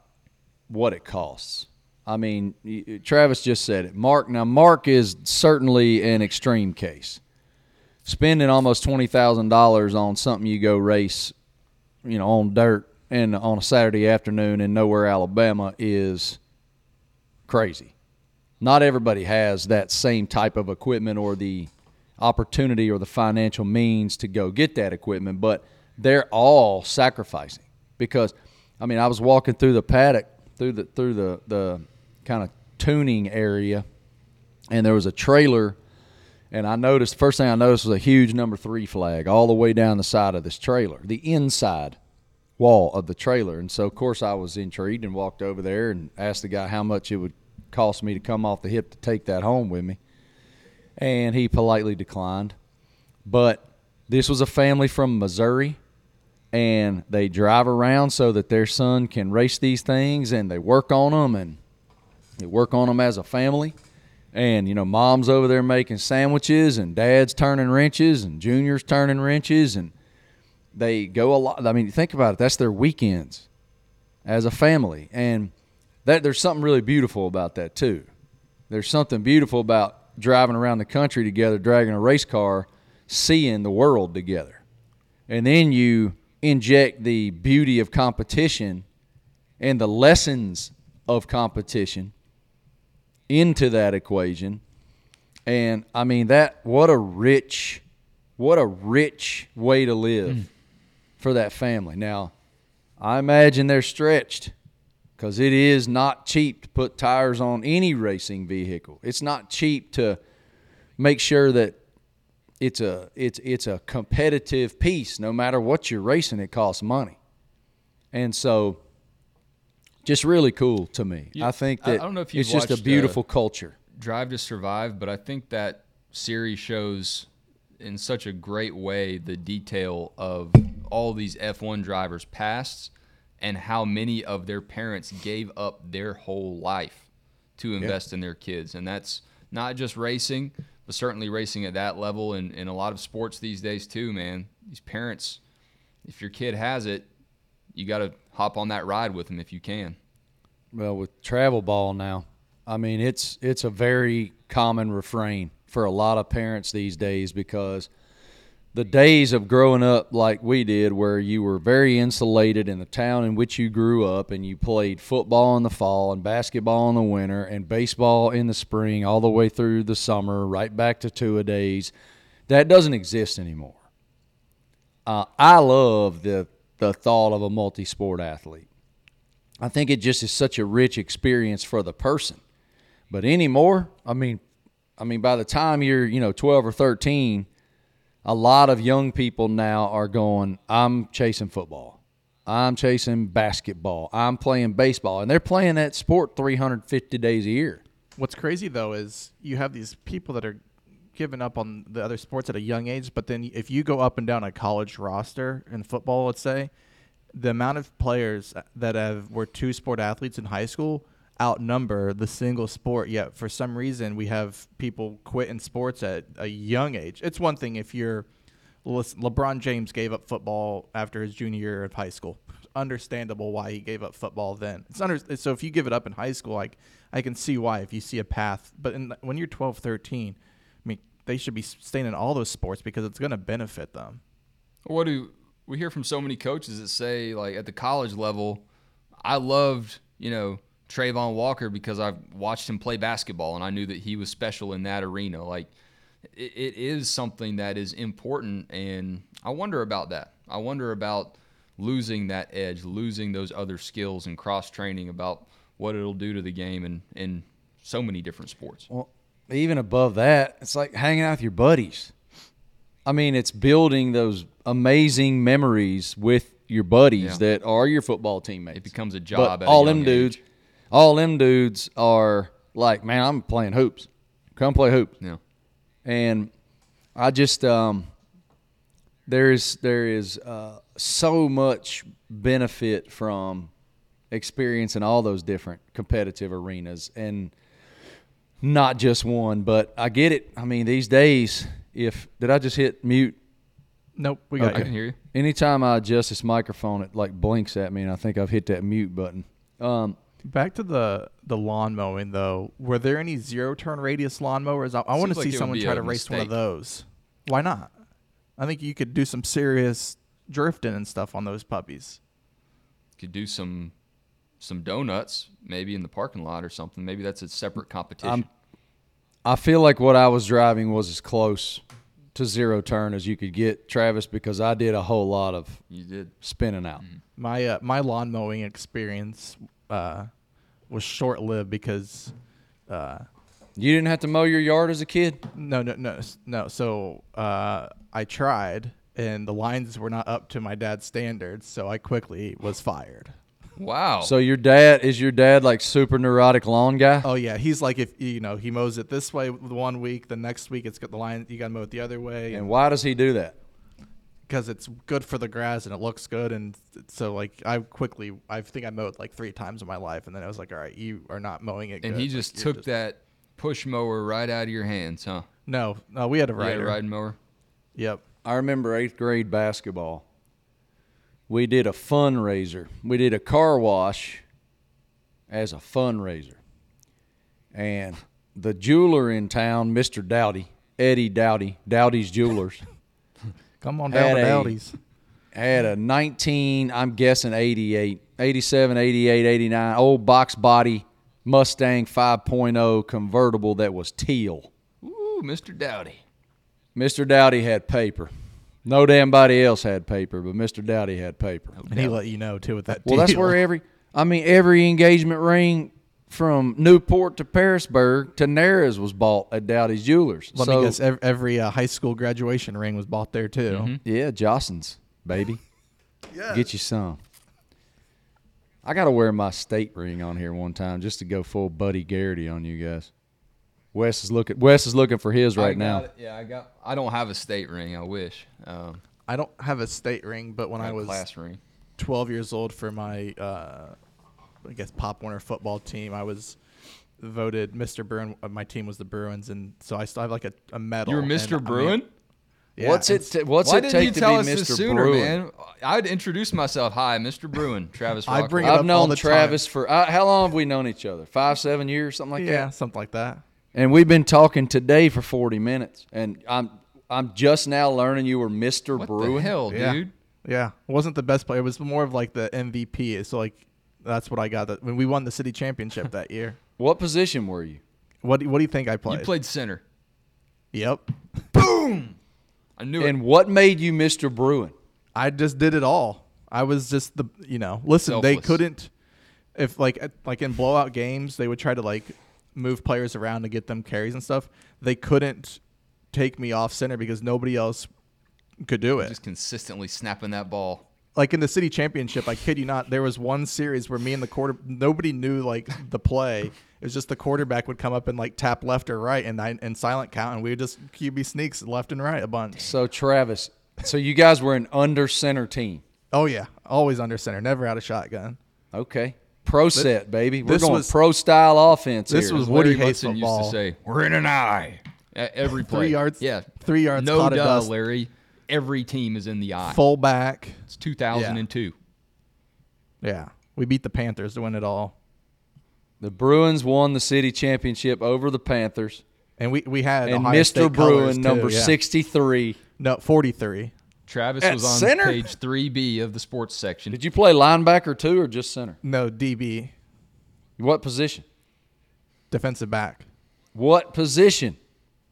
what it costs. I mean, Travis just said it. Mark now, Mark is certainly an extreme case. Spending almost twenty thousand dollars on something you go race, you know, on dirt and on a Saturday afternoon in nowhere, Alabama is crazy. Not everybody has that same type of equipment or the opportunity or the financial means to go get that equipment, but they're all sacrificing because I mean I was walking through the paddock through the through the the kind of tuning area and there was a trailer and I noticed first thing I noticed was a huge number 3 flag all the way down the side of this trailer, the inside wall of the trailer. And so of course I was intrigued and walked over there and asked the guy how much it would cost me to come off the hip to take that home with me and he politely declined. But this was a family from Missouri, and they drive around so that their son can race these things, and they work on them, and they work on them as a family. And you know, mom's over there making sandwiches, and dad's turning wrenches, and junior's turning wrenches, and they go a lot. I mean, think about it. That's their weekends as a family, and that there's something really beautiful about that too. There's something beautiful about driving around the country together, dragging a race car, seeing the world together. And then you inject the beauty of competition and the lessons of competition into that equation. And I mean that what a rich what a rich way to live hmm. for that family. Now, I imagine they're stretched because it is not cheap to put tires on any racing vehicle. It's not cheap to make sure that it's a it's it's a competitive piece. No matter what you're racing, it costs money, and so just really cool to me. You- I think I- I that don't know if it's just a uh, beautiful culture. Drive to Survive, but I think that series shows in such a great way the detail of all these F1 drivers' pasts and how many of their parents gave up their whole life to invest in their kids. And that's not just racing, but certainly racing at that level and in a lot of sports these days too, man. These parents, if your kid has it, you got to hop on that ride with them if you can. Well, with travel ball now, I mean it's it's a very common refrain for a lot of parents these days because the days of growing up like we did where you were very insulated in the town in which you grew up and you played football in the fall and basketball in the winter and baseball in the spring all the way through the summer right back to two a days that doesn't exist anymore uh, i love the the thought of a multi-sport athlete I think it just is such a rich experience for the person. But anymore, I mean, I mean, by the time you're, you know, 12 or 13, a lot of young people now are going, I'm chasing football. I'm chasing basketball. I'm playing baseball. And they're playing that sport 350 days a year. What's crazy though is you have these people that are giving up on the other sports at a young age, but then if you go up and down a college roster in football, let's say, the amount of players that have were two sport athletes in high school outnumber the single sport. Yet for some reason, we have people quit in sports at a young age. It's one thing if you're LeBron James gave up football after his junior year of high school. Understandable why he gave up football then. It's under, so if you give it up in high school, like I can see why if you see a path. But in, when you're 12, 13, I mean, they should be staying in all those sports because it's going to benefit them. What do we hear from so many coaches that say, like at the college level, I loved, you know, Travon Walker because I watched him play basketball and I knew that he was special in that arena. Like, it, it is something that is important, and I wonder about that. I wonder about losing that edge, losing those other skills and cross training about what it'll do to the game and in so many different sports. Well, even above that, it's like hanging out with your buddies. I mean, it's building those amazing memories with your buddies Yeah. that are your football teammates. It becomes a job. A all young them dudes, age. all them dudes are like, man, I'm playing hoops. Come play hoops. Yeah. And I just um, there is there is uh, so much benefit from experiencing all those different competitive arenas and not just one. But I get it. I mean, these days, if did I just hit mute? Nope, we got I you. can hear you. Anytime I adjust this microphone, it like blinks at me, and I think I've hit that mute button. Um, Back to the the lawn mowing though. Were there any zero turn radius lawn mowers? I, I want to like see someone try a to race one of those. Why not? I think you could do some serious drifting and stuff on those puppies. Could do some some donuts maybe in the parking lot or something. Maybe that's a separate competition. I feel like what I was driving was as close to zero turn as you could get, Travis, because I did a whole lot of you did. spinning out. My uh, my lawn mowing experience uh, was short lived because uh, You didn't have to mow your yard as a kid. no no no no. So uh, I tried and the lines were not up to my dad's standards, so I quickly was fired. Wow. So your dad is your dad like super neurotic lawn guy? Oh yeah, he's like if you know he mows it this way one week, the next week it's got the line you got to mow it the other way, And why does he do that? because it's good for the grass and it looks good, and so like I quickly I think I mowed like three times in my life, and then I was like, all right, you are not mowing it. and good. he just you're took that push mower right out of your hands, huh? No, no, we had a You had rider. a riding mower. Yep. I remember eighth grade basketball. We did a fundraiser. We did a car wash as a fundraiser. And the jeweler in town, Mr. Dowdy, Eddie Dowdy, Dowdy's Jewelers, (laughs) Come on down to a- had a 19, I'm guessing 88, 87, 88, 89, old box body Mustang 5.0 convertible that was teal. Ooh, Mr. Dowdy. Mr. Dowdy had paper. No damn body else had paper, but Mr. Dowdy had paper. And he let you know too with that. Well, that's where (laughs) every, I mean, every engagement ring from Newport to Pearisburg to Narrows was bought at Dowdy's Jewelers. Let so, me guess. Every, every uh, high school graduation ring was bought there too. Mm-hmm. Yeah, Jostens, baby. (laughs) Get you some. I got to wear my state ring on here one time just to go full Buddy Garrity on you guys. Wes is looking. Wes is looking for his I right got now. it. Yeah, I got. I don't have a state ring. I wish. Um, I don't have a state ring, but when I, I a was class ring. 12 years old for my, uh, I guess, Pop Warner football team, I was voted Mr. Bruin. uh, My team was the Bruins, and so I still have like a, a medal. You were and, I Mr. mean, Bruin. Yeah, what's it? T- what's Why it take you to tell be us Mr. this sooner, Bruin? man? I'd introduce myself. Hi, Mr. Bruin, Travis. (laughs) I bring it up I've all known the Travis for uh, how long have we known each other? Five, seven years, something like Yeah, that. something like that. And we've been talking today for forty minutes, and I'm I'm just now learning you were Mr. What Bruin. the hell, Yeah. dude? Yeah, it wasn't the best player. It was more of like the MVP. So like, that's what I got that when we won the city championship that year. (laughs) What position were you? What do, What do you think I played? You played center. Yep. Boom i knew it. And what made you Mr. Bruin? I just did it all. I was just the you know. Listen, they couldn't if like like in blowout games they would try to like move players around to get them carries and stuff. They couldn't take me off center because nobody else could do it. Just consistently snapping that ball. like in the city championship, I kid you not, there was one series where me and the quarter nobody knew like the play. It was just the quarterback would come up and like tap left or right and I and silent count and we would just QB sneaks left and right a bunch. So Travis, so you guys were an under center team. Oh yeah, always under center, never out of shotgun. Okay. Pro set, baby. We're this going was- pro style offense. this here. was Woody Larry used to say, "We're in an eye." At every play. Three yards- Yeah. three yards No caught of duh, dust. Larry. Every team is in the eye. Full back. It's 2002. Yeah. We beat the Panthers to win it all. the Bruins won the city championship over the Panthers. And we, we had And Ohio Mr. State Bruin, colors, too, number yeah. 63. No, 43. Travis At was on center? page 3B of the sports section. Did you play linebacker too or just center? No, DB, What position? defensive back. What position?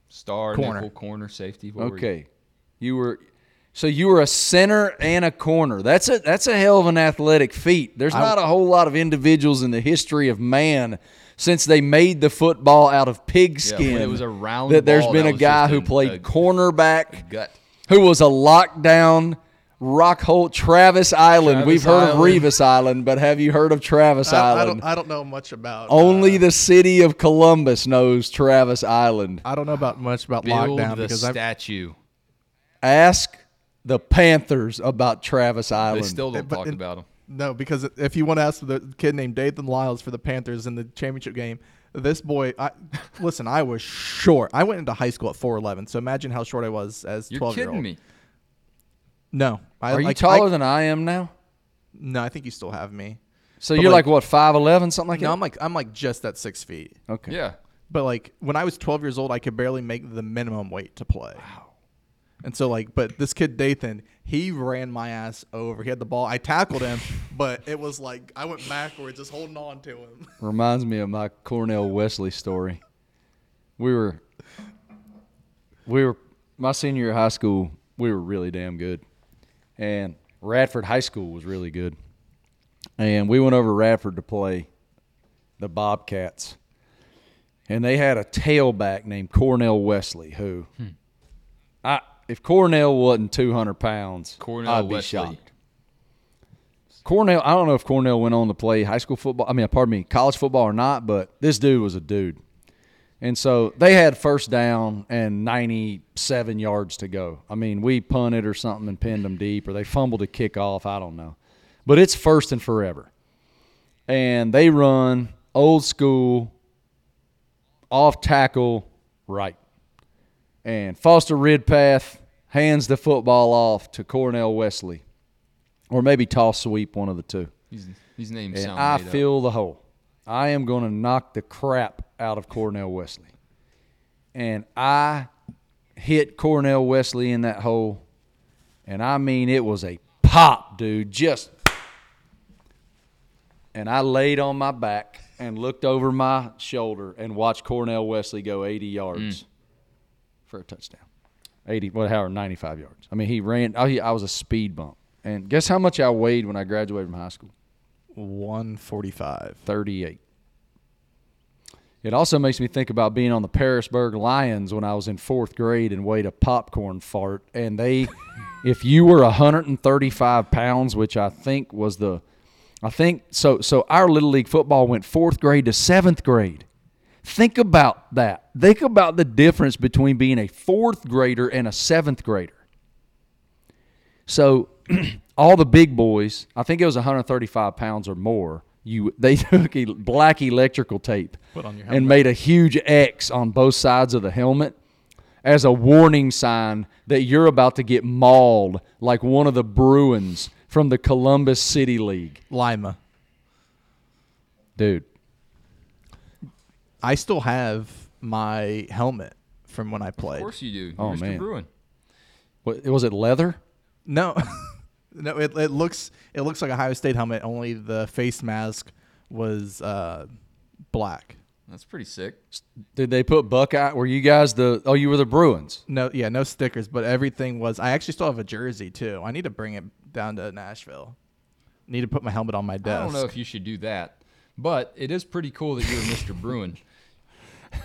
Star, Corner. nickel, corner, safety. What were you? Okay. You were so you were a center and a corner. That's a that's a hell of an athletic feat. There's not a whole lot of individuals in the history of man since they made the football out of pigskin. when it was a round that there's ball been that a guy who played a- cornerback Gut. Who was a lockdown rock Rockhold Travis Island. Travis We've heard of Island. Revis Island, but have you heard of Travis I, I Island? don't I don't know much about Only uh, the city of Columbus knows Travis Island. I don't know about much about Build lockdown the because I've statue. Ask the Panthers about Travis Island. They still don't but talk in- about him. No, because if you want to ask the kid named Dathan Lyles for the Panthers in the championship game, this boy, I, listen, I was short. I went into high school at 4'11, so imagine how short I was as You're 12 year kidding old. me. No. I, Are you like, taller I, than I am now? No, I think you still have me. So But you're like, like- what, five eleven, something like No, that? I'm like I'm like just at six feet. okay. Yeah. But like when I was 12 years old, I could barely make the minimum weight to play. Wow. And so like, but this kid Dathan, he ran my ass over. He had the ball. I tackled him, (laughs) but it was like I went backwards, just holding on to him. (laughs) Reminds me of my Cornell Wesley story. We were, we were, my senior year of high school, we were really damn good. And Radford High School was really good. And we went over to Radford to play the Bobcats. And they had a tailback named Cornell Wesley who, I, if Cornell wasn't 200 pounds, Cornell I'd be Wesley. shocked. Cornell, I don't know if Cornell went on to play high school football. I mean, pardon me, college football or not, but this dude was a dude. And so they had first down and 97 yards to go. I mean, we punted or something and pinned them deep, or they fumbled a kickoff. I don't know. But it's first and forever. And they run old school, off tackle, right. And Foster Ridpath hands the football off to Cornell Wesley, or maybe toss sweep, one of the two. These, these names And sound I fill up. the hole. I am going to knock the crap out of Cornell Wesley. And I hit Cornell Wesley in that hole. And I mean, it was a pop, dude. Just. And I laid on my back and looked over my shoulder and watched Cornell Wesley go 80 yards mm. For a touchdown. 80, well, however, 95 yards. I mean, he ran. Oh, I, I was a speed bump. And guess how much I weighed when I graduated from high school? 145. 38. It also makes me think about being on the Pearisburg Lions when I was in fourth grade and weighed a popcorn fart. And they, (laughs) if you were 135 pounds, which I think was the, I think so. So our little league football went fourth grade to seventh grade. Think about that. Think about the difference between being a fourth grader and a seventh grader. So (clears throat) all the big boys, I think it was 135 pounds or more. You (laughs) they took e- black electrical tape Put on your and made a huge X on both sides of the helmet, as a warning sign that you're about to get mauled like one of the Bruins from the Columbus City League. Lima. Dude, I still have my helmet from when I played. Of course you do. You're Oh, Mr. man. Bruin. what, was it leather? No, (laughs) no. It, it looks it looks like a Ohio State helmet. Only the face mask was uh, black. That's pretty sick. Did they put Buckeye? Were you guys the? Oh, you were the Bruins. No, yeah, no stickers, but everything was. I actually still have a jersey too. I need to bring it down to Nashville. Need to put my helmet on my desk. I don't know if you should do that, but it is pretty cool that you're Mr. (laughs) Bruin.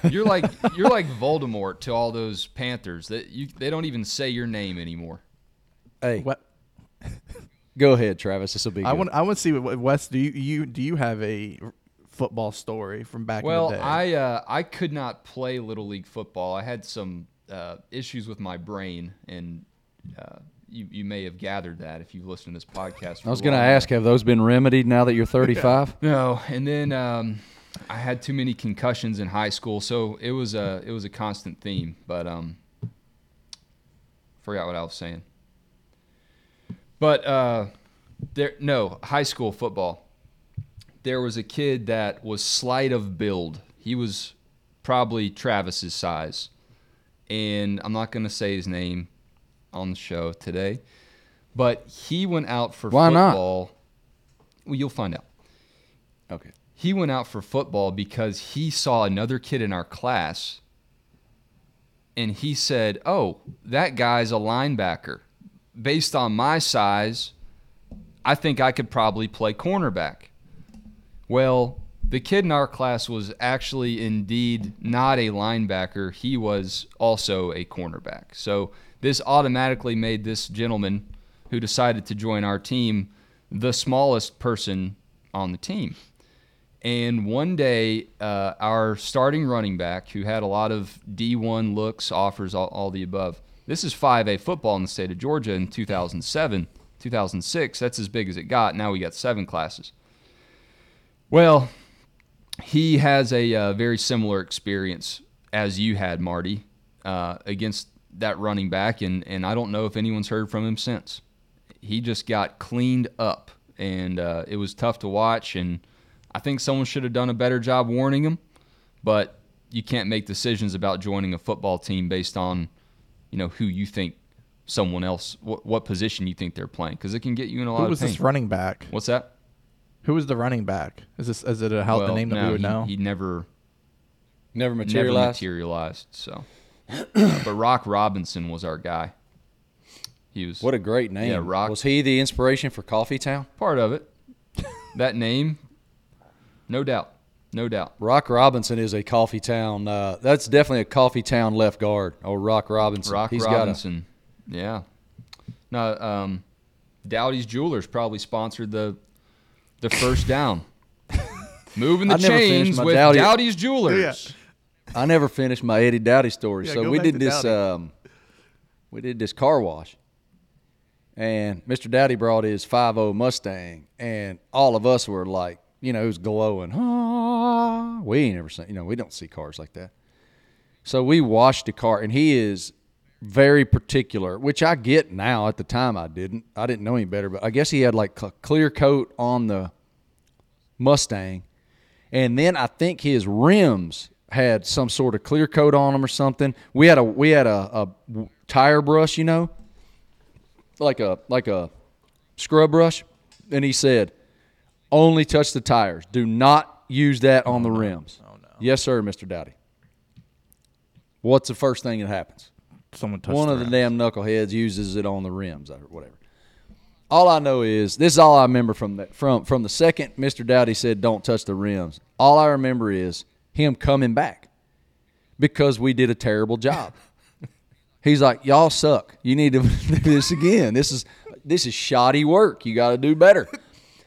You're like you're like Voldemort to all those Panthers that you they don't even say your name anymore. Hey, What go ahead, Travis. This will be. I good. want. I want to see what Wes. Do you, you do you have a football story from back Well, in the day? I uh, I could not play little league football. I had some uh, issues with my brain, and uh, you you may have gathered that if you've listened to this podcast. I was going to ask, have those been remedied now that you're (laughs) 35? No, and then um, I had too many concussions in high school, so it was a it was a constant theme. But um, forgot what I was saying. But uh, there, no high school football. There was a kid that was slight of build. He was probably Travis's size, and I'm not going to say his name on the show today. But he went out for Why not? Well, you'll find out Okay. He went out for football because he saw another kid in our class and he said, Oh, that guy's a linebacker. Based on my size, I think I could probably play cornerback. Well, the kid in our class was actually indeed not a linebacker. He was also a cornerback. So this automatically made this gentleman who decided to join our team the smallest person on the team. And one day, uh, our starting running back, who had a lot of D1 looks, offers, all, all the above. This is 5A football in the state of Georgia in 2007, 2006. That's as big as it got. Now we got seven classes. Well, he has a uh, very similar experience as you had, Marty, uh, against that running back, and, and I don't know if anyone's heard from him since. He just got cleaned up, and uh, it was tough to watch. And I think someone should have done a better job warning him, but you can't make decisions about joining a football team based on, you know, who you think someone else, what, what position you think they're playing, because it can get you in a lot of things. Who of was pain. this running back? What's that? Who was the running back? Is this is it a how the Well, name that no, we would he, know? He never Never never materialized. materialized. So, (clears throat) but Rock Robinson was our guy. He was What a great name. Yeah, Rock- Was he the inspiration for Coffee Town? part of it. that name, no doubt, no doubt. Rock Robinson is a Coffee Town. Uh, that's definitely a Coffee Town left guard. Oh, Rock Robinson. Rock He's Robinson, yeah. No, um, Dowdy's Jewelers probably sponsored the the first down. Moving the (laughs) I chains with Dowdy- Dowdy's Jewelers. Yeah. I never finished my Eddie Dowdy story. Yeah, so we did this. Um, we did this car wash, and Mr. Dowdy brought his 5.0 Mustang, and all of us were like, you know, it was glowing. Ah, we ain't ever seen. You know, we don't see cars like that. So we washed the car, and he is very particular, which I get now. At the time, I didn't. I didn't know any better, but I guess he had like a clear coat on the Mustang, and then I think his rims had some sort of clear coat on them or something. We had a we had a, a tire brush, you know, like a like a scrub brush, and he said, "Only touch the tires. Do not use that on oh, the rims." Oh no. Yes, sir, Mister Dowdy. What's the first thing that happens? Someone touched One the of the rims. damn knuckleheads uses it on the rims or whatever. All I know is this is all I remember from that from from the second Mr. Dowdy said don't touch the rims. All I remember is him coming back because we did a terrible job. (laughs) He's like, "Y'all suck. You need to (laughs) do this again. This is this is shoddy work. You got to do better."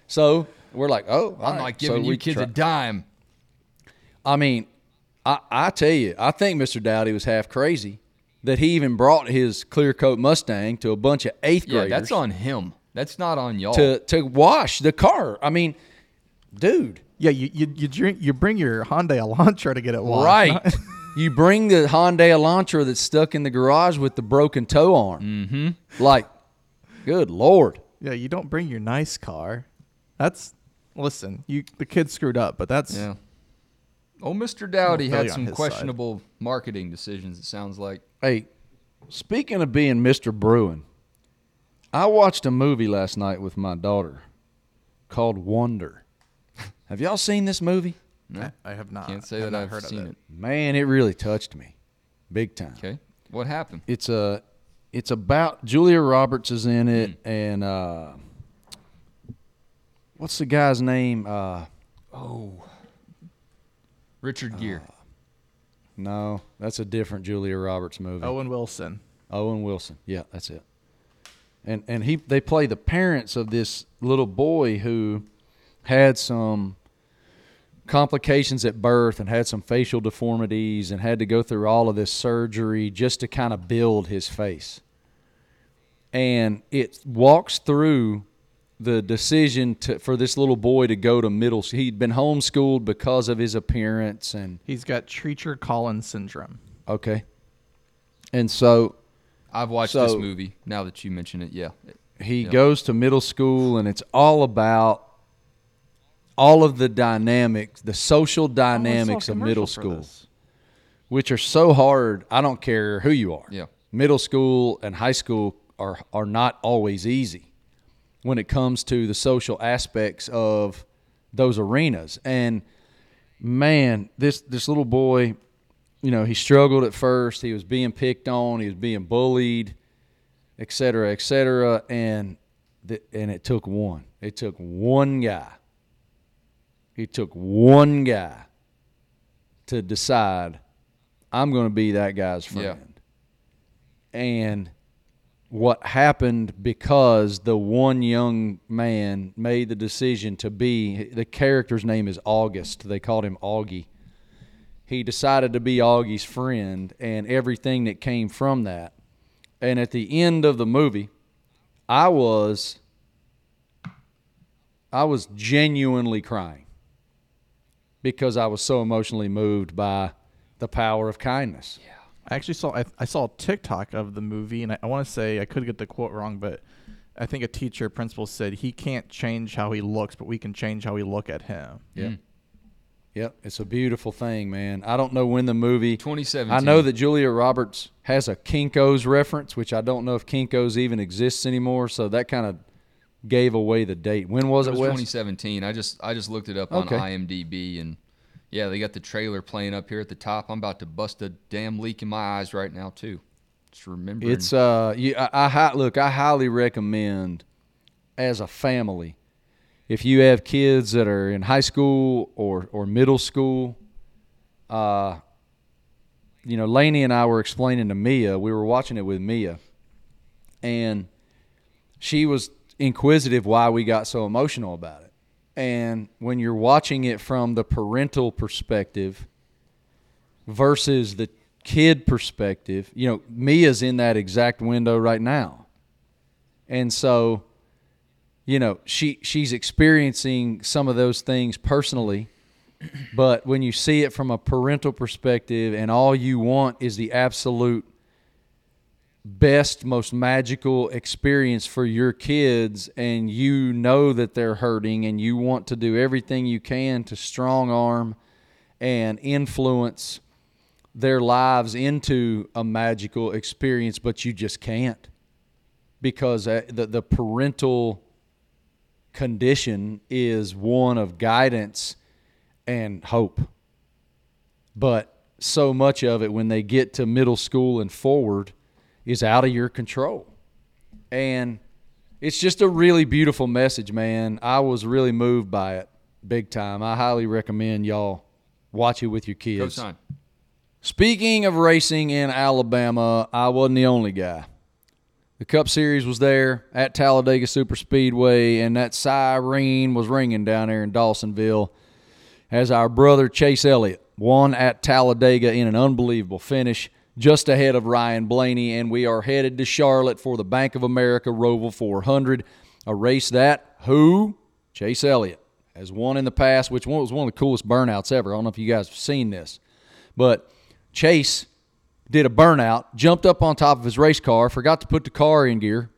So we're like, "Oh, I'm right." not giving we you kids try- a dime. I mean, I, I tell you, I think Mr. Dowdy was half crazy that he even brought his clear coat Mustang to a bunch of eighth Yeah, graders that's on him. That's not on y'all. to to wash the car. I mean, dude, Yeah, you, you you drink you bring your Hyundai Elantra to get it washed. right? (laughs) You bring the Hyundai Elantra that's stuck in the garage with the broken toe arm. Mm-hmm. Like, good lord. Yeah, you don't bring your nice car. That's listen. You the kid screwed up, but that's Yeah. Oh, Mr. Dowdy had some his side. questionable marketing decisions. It sounds like. Hey, speaking of being Mr. Bruin, I watched a movie last night with my daughter called Wonder. (laughs) Have y'all seen this movie? No, I have not. can't say have that not I've heard of seen it. Man, it really touched me, big time. Okay, what happened? It's a, it's about Julia Roberts is in it, and uh, what's the guy's name? Uh, oh, Richard Gere. no, that's a different Julia Roberts movie. Owen Wilson. Owen Wilson. Yeah, that's it. And and he they play the parents of this little boy who had some complications at birth and had some facial deformities and had to go through all of this surgery just to kind of build his face. And it walks through the decision to, for this little boy to go to middle school. he'd been homeschooled because of his appearance and He's got Treacher Collins syndrome. okay. And so I've watched this so- movie. Now that you mention it, yeah. he Yeah. goes to middle school and it's all about all of the dynamics the social dynamics of middle school which are so hard i don't care who you are Yeah. middle school and high school are are not always easy when it comes to the social aspects of those arenas and man this this little boy you know he struggled at first he was being picked on he was being bullied et cetera, et cetera. And th- and it took one. It took one guy. It took one guy to decide I'm going to be that guy's Yeah. friend. And what happened because the one young man made the decision to be the character's name is August. They called him Augie. He decided to be Augie's friend and everything that came from that. And at the end of the movie, I was I was genuinely crying because I was so emotionally moved by the power of kindness. I actually saw I, I saw a TikTok of the movie, and I, I want to say I could get the quote wrong, but I think a teacher principal said he can't change how he looks, but we can change how we look at him. Yep. Mm. Yep. It's a beautiful thing, man. I don't know when the movie 2017. I know that Julia Roberts has a Kinko's reference, which I don't know if Kinko's even exists anymore, so that kind of gave away the date. When was It it, was Wes? 2017. I just I just looked it up on IMDb and yeah, they got the trailer playing up here at the top. I'm about to bust a damn leak in my eyes right now too. Just remembering. It's uh, you, I, I look. I highly recommend as a family, if you have kids that are in high school or or middle school, uh, you know, Laney and I were explaining to Mia. We were watching it with Mia, and she was inquisitive why we got so emotional about it. And when you're watching it from the parental perspective versus the kid perspective, you know, Mia's in that exact window right now. And so, you know, she she's experiencing some of those things personally, but when you see it from a parental perspective and all you want is the absolute best, most magical experience for your kids, and you know that they're hurting, and you want to do everything you can to strong arm and influence their lives into a magical experience, but you just can't because uh, the, the parental condition is one of guidance and hope. But so much of it when they get to middle school and forward is out of your control. And it's just a really beautiful message, man. I was really moved by it big time. I highly recommend y'all watch it with your kids. Cosign. Speaking of racing in Alabama, I wasn't the only guy. The Cup Series was there at Talladega Super Speedway, and that siren was ringing down there in Dawsonville as our brother Chase Elliott won at Talladega in an unbelievable finish, just ahead of Ryan Blaney, and we are headed to Charlotte for the Bank of America Roval 400, a race that who Chase Elliott has won in the past, which was one of the coolest burnouts ever. I don't know if you guys have seen this, but Chase did a burnout, jumped up on top of his race car, forgot to put the car in gear,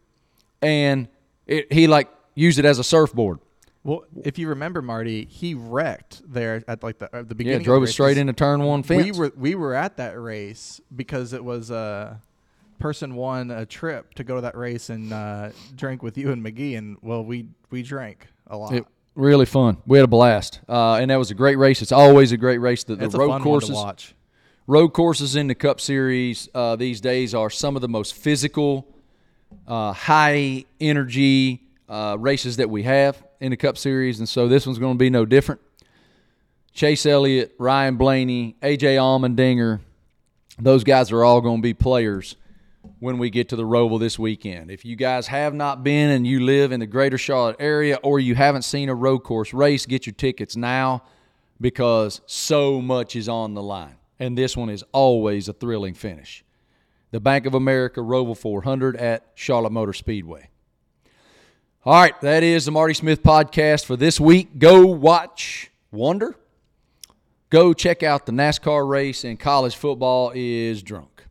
and it, he like used it as a surfboard. Well, if you remember, Marty, he wrecked there at like the at the beginning. of drove it straight into turn one fence. We were we were at that race because it was uh, person won a trip to go to that race and uh, drink with you and McGee, and well, we we drank a lot. It, really fun. We had a blast, uh, and that was a great race. It's always a great race. The, the a road fun courses, one to watch. road courses in the Cup Series uh, these days are some of the most physical, uh, high energy uh, races that we have in the Cup Series, and so this one's going to be no different. Chase Elliott, Ryan Blaney, AJ Allmendinger, those guys are all going to be players when we get to the Roval this weekend. If you guys have not been and you live in the greater Charlotte area or you haven't seen a road course race, get your tickets now because so much is on the line. And this one is always a thrilling finish. The Bank of America Roval 400 at Charlotte Motor Speedway. All right, that is the Marty Smith podcast for this week. Go watch Wonder. Go check out the NASCAR race, and college football is drunk.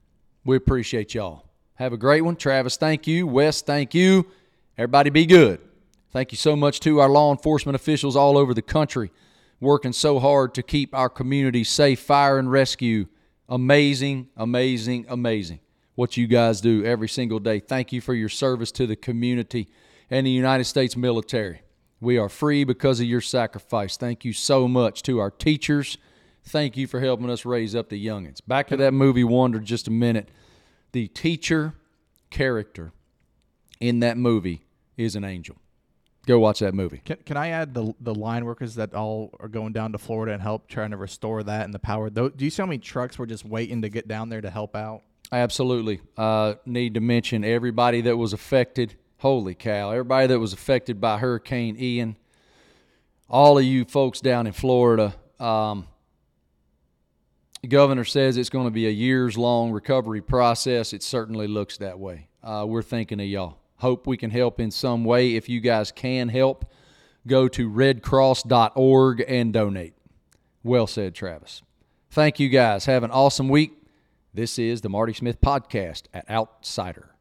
We appreciate y'all. Have a great one. Travis, thank you. Wes, thank you. Everybody be good. Thank you so much to our law enforcement officials all over the country working so hard to keep our community safe, fire and rescue. Amazing, amazing, amazing what you guys do every single day. Thank you for your service to the community and the United States military. We are free because of your sacrifice. Thank you so much to our teachers. Thank you for helping us raise up the youngins. Back to that movie Wonder just a minute. The teacher character in that movie is an angel. Go watch that movie. Can, can I add the the line workers that all are going down to Florida and help trying to restore that and the power? Do you see how many trucks were just waiting to get down there to help out? Absolutely. Uh, need to mention everybody that was affected. Holy cow. Everybody that was affected by Hurricane Ian. All of you folks down in Florida. Um, the governor says it's going to be a years long recovery process. It certainly looks that way. Uh, we're thinking of y'all. Hope we can help in some way. If you guys can help, go to redcross.org and donate. Well said, Travis. Thank you guys. Have an awesome week. This is the Marty Smith Podcast at Outsider.